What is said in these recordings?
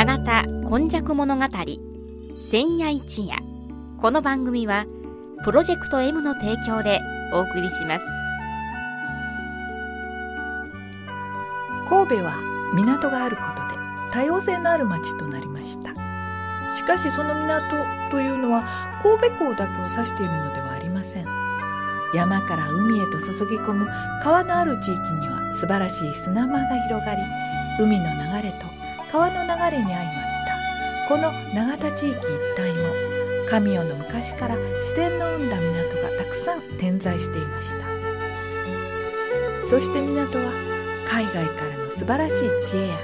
永田今昔物語千夜一夜。この番組はプロジェクト M の提供でお送りします。神戸は港があることで多様性のある町となりました。しかしその港というのは神戸港だけを指しているのではありません。山から海へと注ぎ込む川のある地域には素晴らしい砂間が広がり海の流れと川の流れに相まった。この永田地域一帯も神代の昔から自然の生んだ港がたくさん点在していました。そして港は海外からの素晴らしい知恵や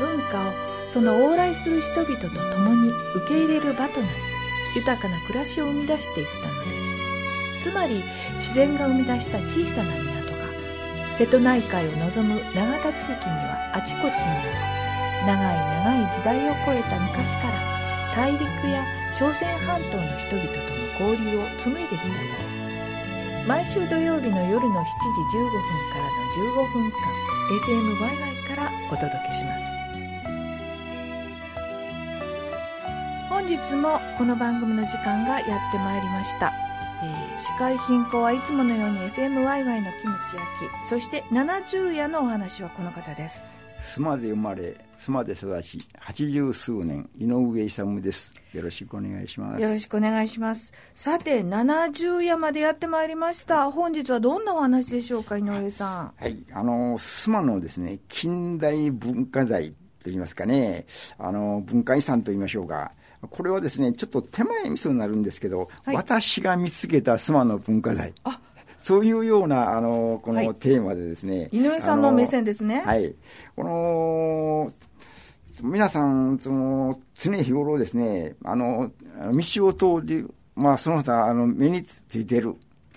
文化をその往来する人々と共に受け入れる場となり豊かな暮らしを生み出していったのです。つまり自然が生み出した小さな港が瀬戸内海を望む永田地域にはあちこちにあり長い長い時代を超えた昔から大陸や朝鮮半島の人々との交流を紡いできたのです。毎週土曜日の夜の7時15分からの15分間 FMYY からお届けします。本日もこの番組の時間がやってまいりました、えー、司会進行はいつものように FMYY のキムチ焼きそして70夜のお話はこの方です。須磨で生まれ須磨で育ち八十数年井上勇です。よろしくお願いします。よろしくお願いします。さて70夜までやってまいりました。本日はどんなお話でしょうか井上さん。はい。あの須磨のですね近代文化財といいますかね。あの文化遺産といいましょうかこれはですねちょっと手前味噌になるんですけど、はい、私が見つけた須磨の文化財。あそういうような、あの、このテーマでですね。はい、井上さんの目線ですね。はい。この、皆さん、その、常日頃ですね、あの、道を通り、まあ、その他、あの、目についてる。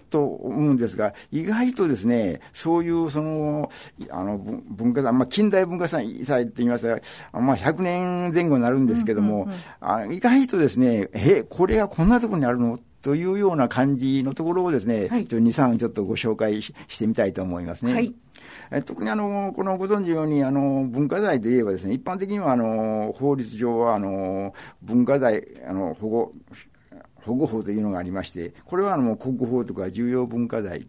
と思うんですが、意外とですね、そういうその、あの、文化財、まあ、近代文化祭って言いますか、まあ、100年前後になるんですけども、あ意外とですね、え、これはこんなところにあるのというような感じのところをですね、はい、2、3ちょっとご紹介してみたいと思いますね。はいえ特にあの、このご存知のように、あの、文化財で言えばですね、一般的にはあの、法律上はあの、文化財、あの、保護、保護法というのがありまして、これはあの、国法とか重要文化財。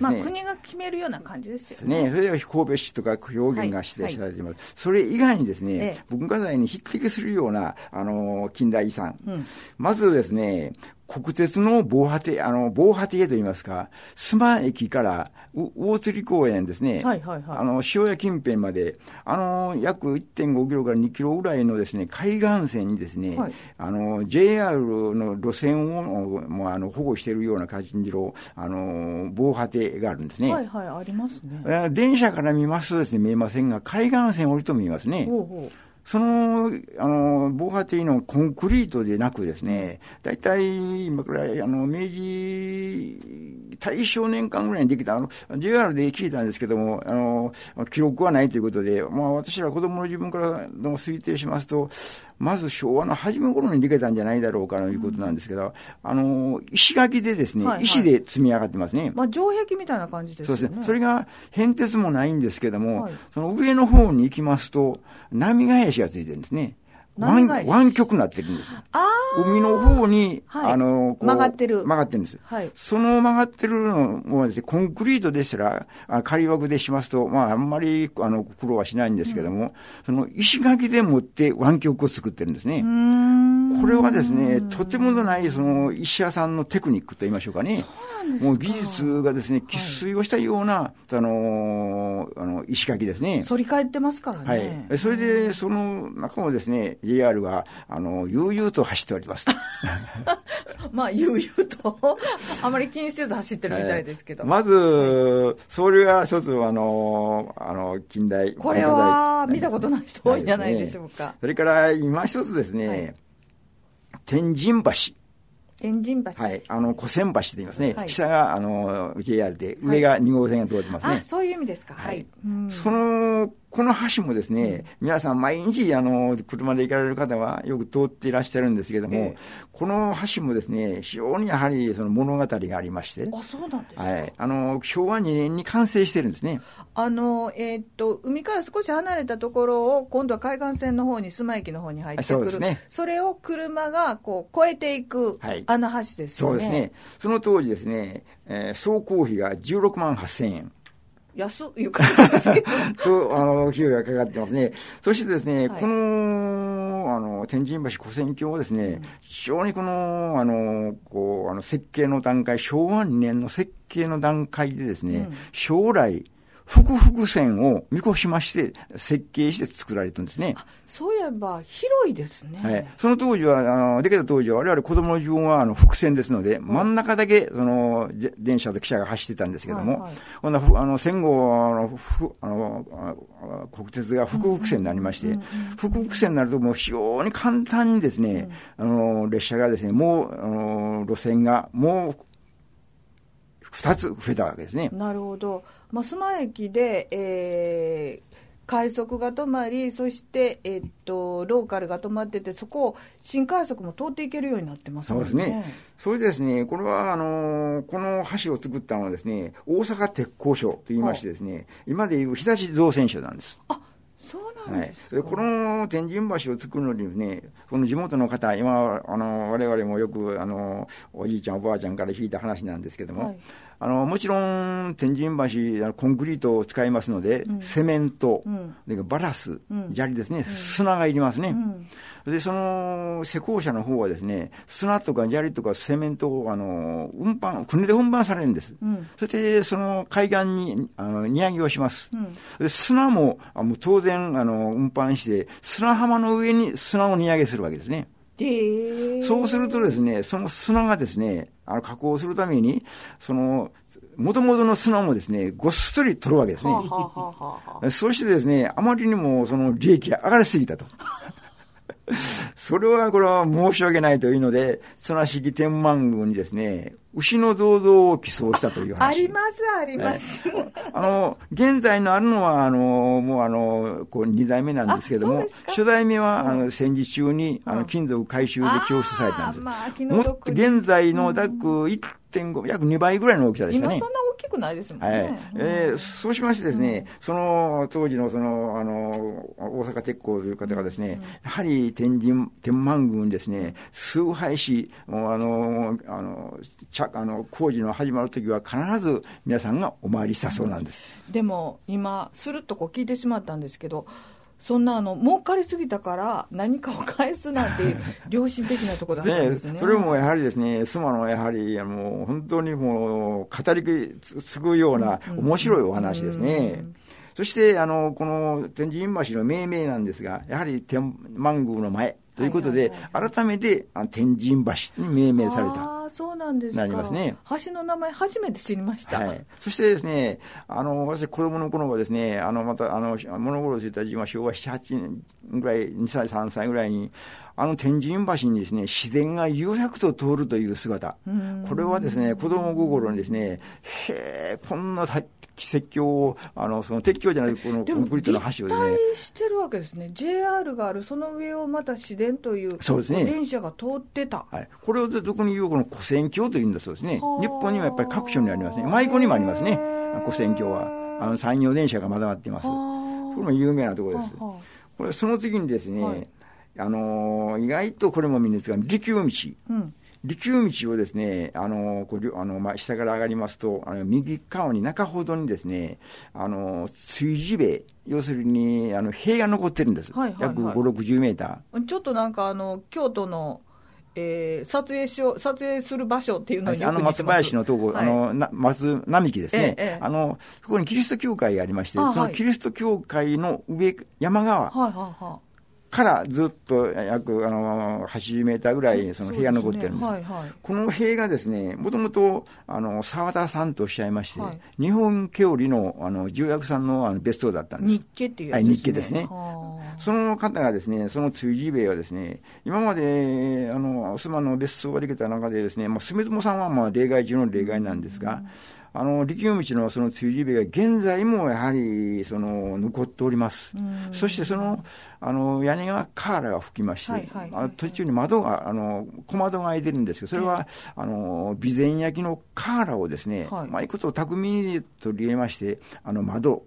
まあ、国が決めるような感じですよね。ねそれでは神戸市とか表現が指定されています。はいはい、それ以外にですね、ええ、文化財に匹敵するような、あの、近代遺産。うん、まずですね、国鉄の防波堤、あの、防波堤といいますか、須磨駅から大釣公園ですね、はいはいはい、あの、塩屋近辺まで、あの、約1.5キロから2キロぐらいのですね、海岸線にですね、はい、あの、JR の路線を、もう、あの、保護しているような感じの、あの、防波堤があるんですね。はいはい、ありますね。電車から見ますとですね、見えませんが、海岸線降りと見えますね。ほうほうその、あの、防波堤のコンクリートでなくですね、大体、今くらい、あの、明治、大正年間ぐらいにできた、あの、JR で聞いたんですけども、あの、記録はないということで、まあ私ら子供の自分からの推定しますと、まず昭和の初め頃にできたんじゃないだろうかということなんですけど、うん、あの、石垣でですね、はいはい、石で積み上がってますね。まあ、城壁みたいな感じですね。そうですね。それが変哲もないんですけども、はい、その上の方に行きますと、波返しがついてるんですね。湾湾曲になってるんです。海の方に、はい、あの、曲がってる。曲がってるんです。はい、その曲がってるのもですね、コンクリートでしたら、あ仮枠でしますと、まあ、あんまり、あの、苦労はしないんですけども、うん、その石垣でもって湾曲を作ってるんですね。これはですね、とてもない、その、石屋さんのテクニックと言いましょうかね。もう技術がですね、喫水をしたような、はい、あの、あの、石垣ですね。反り返ってますからね。はい。それで、その中もですね、JR は、あの、悠々と走っております。まあ、悠々とあまり気にせず走ってるみたいですけど。まず、はい、それが一つ、あの、あの、近代。これは、見たことない人多いんじゃないでしょうか。ね、それから、今一つですね、はい、天神橋。天神橋。はい。あの、古仙橋と言いますね。はい、下が、あの、JR で、上が2号線が通ってますね。あ、そういう意味ですか。はい。そのこの橋もですね、皆さん毎日、あの、車で行かれる方はよく通っていらっしゃるんですけども、ええ、この橋もですね、非常にやはりその物語がありまして、あ、そうなんですか？はい。あの、昭和2年に完成してるんですね。あの、えー、っと、海から少し離れたところを、今度は海岸線の方に、須磨駅の方に入ってくる。そうですね。それを車がこう越えていく、はい、あの橋ですよね。そうですね。その当時ですね、えー、走行費が16万8000円。安いう感じですけど。と、あの、費用がかかってますね。そしてですね、はい、この、あの、天神橋古戦橋をですね、うん、非常にこの、あの、こう、あの、設計の段階、昭和2年の設計の段階でですね、うん、将来、複々線を見越しまして設計して作られたんですね。そういえば広いですね。はい。その当時は、あの、できた当時は我々子供の自分はあの複線ですので、真ん中だけその電車と汽車が走ってたんですけども、はいはい、こんなあの戦後あのあの国鉄が複々線になりまして、うん複々線になるともう非常に簡単にですね、うん、あの列車がですね、もうあの路線がもう2つ増えたわけですね。なるほど。須磨駅で、えー、快速が止まり、そして、えっと、ローカルが止まってて、そこを新快速も通っていけるようになってます、ね、そうですね。それでですね、これは、あのー、この橋を作ったのはですね、大阪鉄工所と言いましてですね、今でいう日立造船所なんです。あそうなんですはい、この天神橋を作るのにね、この地元の方、今、あの我々もよくあのおじいちゃん、おばあちゃんから聞いた話なんですけども、はいあのもちろん天神橋コンクリートを使いますので、うん、セメント、うん、バラス、うん、砂利ですね、砂がいりますね、でその施工者の方はですね砂とか砂利とかセメントをあの運搬船で運搬されるんです、そしてその海岸にあの荷上げをします、で砂もあもう当然あの運搬して砂浜の上に砂を荷上げするわけですねそうするとですね、その砂がですね、あの加工するために、その、もともとの砂もですね、ごっそり取るわけですね。そしてですね、あまりにもその利益が上がりすぎたと。それはこれは申し訳ないというので、綱式天満宮にですね、牛の銅像を寄贈したという話。あります、あります。あの、現在のあるのは、あの、もうあの、こう、二代目なんですけども、初代目は、あの、戦時中に、あの、金属回収で供出されたんです。まあ、現在の約1.5、約2倍ぐらいの大きさでしたね。今そんな大きくないですもんね。はい。えー、そうしましてですね、その、当時のその、あの、大阪鉄工という方がですね、やはり天神、天満宮にですね、崇拝し、もうあの、あの、あの工事の始まるときは必ず皆さんがお参りしたそうなんです。でも今、するっとこう聞いてしまったんですけど、そんなあの儲かりすぎたから何かを返すなんていう 良心的なところだったんですねね、それもやはりですね、妻のやはりもう本当にもう語り継ぐような面白いお話ですね。そして、あの、この天神橋の命名なんですが、やはり天満宮の前ということで、改めて天神橋に命名された。そうなんですなりますね。橋の名前初めて知りました。はい。そしてですね、あの、私子供の頃はですね、あの、また、あの、物心ついた時は昭和7、8年ぐらい、2歳、3歳ぐらいに、あの天神橋にですね、自然が悠々と通るという姿。これはですね、子供心にですね、へえ、こんな奇跡を、あの、その鉄橋じゃない、このコンクリートの橋をですね。してるわけですね。JR がある、その上をまた自然という、そうですね。電車が通ってた。はい。これを特に言うこの古戦橋というんだそうですね。日本にはやっぱり各所にありますね。舞妓にもありますね。古戦橋は。あの、山陽電車がまだ待っています。これも有名なところです。これ、その次にですね、はい、あの意外とこれも身につか利休道。うん利休道をですね、あの、こうあのまあ、下から上がりますと、あの右側に中ほどにですね、あの、追事塀、要するに、あの、塀が残ってるんです。はいはいはい、約5、60メーター。ちょっとなんか、あの、京都の、えー、撮影しよ撮影する場所っていうのにあの松林のとこ、はい、あのな松並木ですね、ええ、あのそこにキリスト教会がありまして、そのキリスト教会の上、山側、はいはいはい、からずっと約あの80メーターぐらいその部屋残ってるんです。はいはい、この塀がですね、もともとあの沢田さんとおっしゃいまして、はい、日本郷里のあの重役さんのあの別荘だったんです。日家っていう、ね、はい、日家ですね。その方がですね、その追事兵衛はですね、今まで、あの、妻の別荘ができた中でですね、まあ、住友さんはまあ例外中の例外なんですが、あの、力道のその追事兵衛が現在もやはり、その、残っております。そしてその、あの、屋根がカーラが吹きまして、はいはいあ途中に窓が、あの、小窓が開いてるんですけど、それは、あの、備前焼のカーラをですね、はい、まあ、いくと巧みに取り入れまして、あの、窓、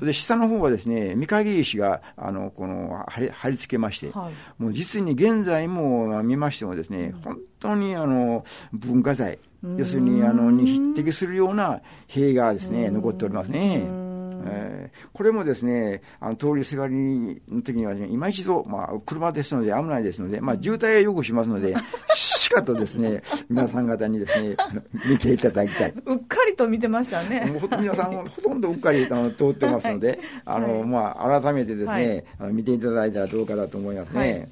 で下の方はですね御影石があのこの貼り付けまして、はい、もう実に現在も見ましてもですね、本当にあの文化財要するにあのに匹敵するような塀がですね残っておりますね。えー、これもですね、あの通りすがりの時には、ね、今一度、まあ、車ですので危ないですので、まあ、渋滞はよくしますので、しかとですね、皆さん方にですね、見ていただきたい。うっかりと見てましたね。皆さんほとんどうっかりあの通ってますので、あの、はい、まあ、改めてですね、はい、見ていただいたらどうかなと思いますね。はい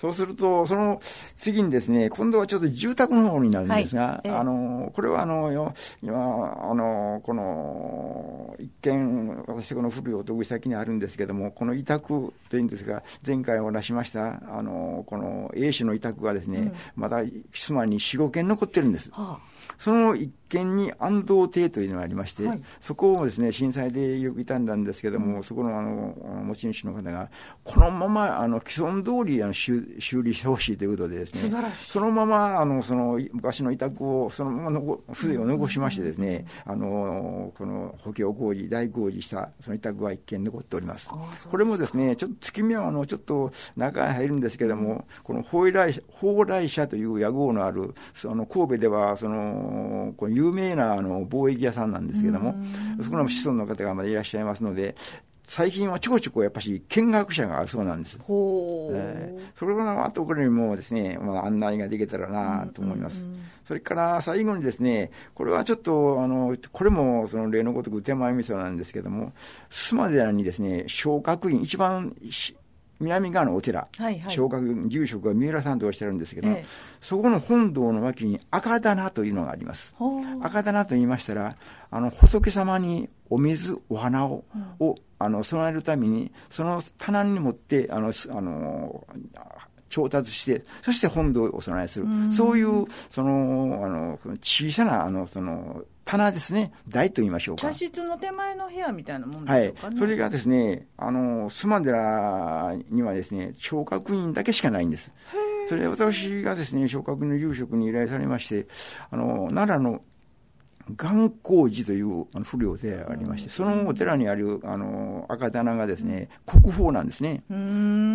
そうすると、その次にですね、今度はちょっと住宅の方になるんですが、はい、あの、これはあの、今、あの、この、一見、私この古いお得意先にあるんですけども、この委託というんですが、前回お出しました、あの、この A 氏の委託がですね、うん、まだ妻に4、5件残ってるんです。はあ。その一軒に安藤邸というのがありまして、はい、そこをですね、震災でよく傷んだんですけども、うん、そこのあの持ち主の方が、このままあの既存通りあの修修理してほしいということでですね、そのままあのその昔の委託をそのままの筆を残しましてですね、うん、あのこの補強工事、大工事したその委託は一件残っております。これもですね、ちょっと月見はあのちょっと中へ入るんですけども、この蓬莱蓬莱社という屋号のある、その神戸ではそのこれ有名なあの貿易屋さんなんですけども、そこの子孫の方がまだいらっしゃいますので、最近はちょこちょこやっぱし見学者があるそうなんです。えー、それからあとこれにもですね、まあ、案内ができたらなと思います。それから最後にですね、これはちょっと、あの、これもその例のごとく手前味噌なんですけども、須磨寺にですね、昇格院、一番南側のお寺、はいはい、昇格住職は三浦さんとおっしゃるんですけど、ええ、そこの本堂の脇に赤棚というのがあります。赤棚と言いましたら、あの仏様にお水、お花をうん、をあの備えるために、その棚に持ってあのあの調達して、そして本堂をお供えする。そういう、その、あの、小さな、あの、その、棚ですね、台と言いましょうか。茶室の手前の部屋みたいなもんでしょうか、ね、はい。それがですね、あの、須磨寺にはですね、昇格院だけしかないんです。それ私がですね、昇格の住職に依頼されまして、あの、奈良の元光寺というあの古いお寺がありまして、そのお寺にあるあの赤棚がですね、国宝なんですね。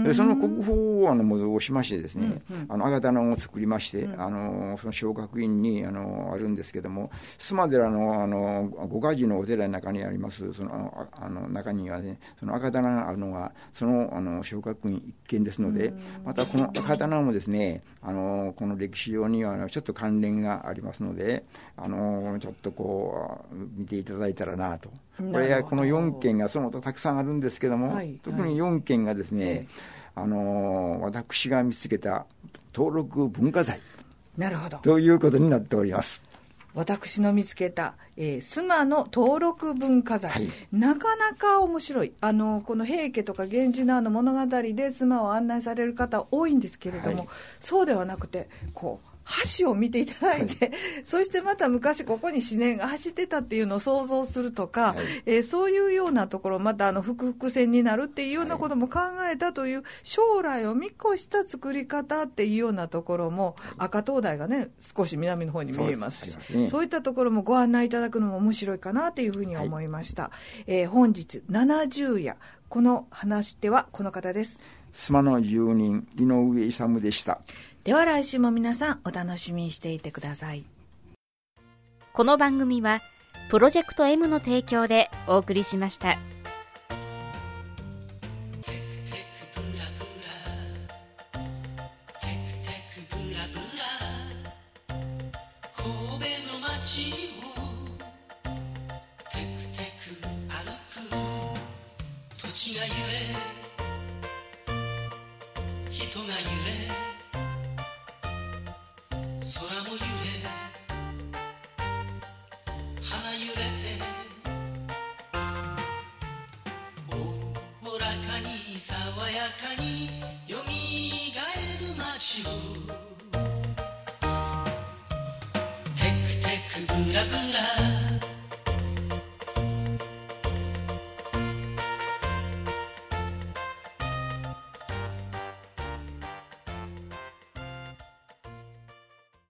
でその国宝をあの戻しましてですね、あの赤棚を作りまして、あのその小学院にあのあるんですけども、須磨寺のあの五箇寺のお寺の中にあります、そのあの中にはね、その赤棚があるのが、そのあの小学院一軒ですので、またこの赤棚もですね、あのこの歴史上にはちょっと関連がありますので、あのちょっとこう見ていただいたらなと。これこの4件がその他たくさんあるんですけども、はい、特に4件がですね、はい、あの私が見つけた登録文化財なるほど。ということになっております。私の見つけた、えー、須磨の登録文化財、はい、なかなか面白い。あのこの平家とか源氏名の物語で須磨を案内される方多いんですけれども、はい、そうではなくてこう橋を見ていただいて、はい、そしてまた昔ここに思念が走ってたっていうのを想像するとか、はい、えー、そういうようなところ、またあの、複々線になるっていうようなことも考えたという、将来を見越した作り方っていうようなところも、赤灯台がね、少し南の方に見えます。し、そう、ね,、いったところもご案内いただくのも面白いかなというふうに思いました。はい、えー、本日、70夜、この話ではこの方です。須磨の住人、井上勇でした。では来週も皆さんお楽しみにしていてくださいこの番組はプロジェクト M の提供でお送りしました。爽やかによみがえる街を。テクテクブラブラ。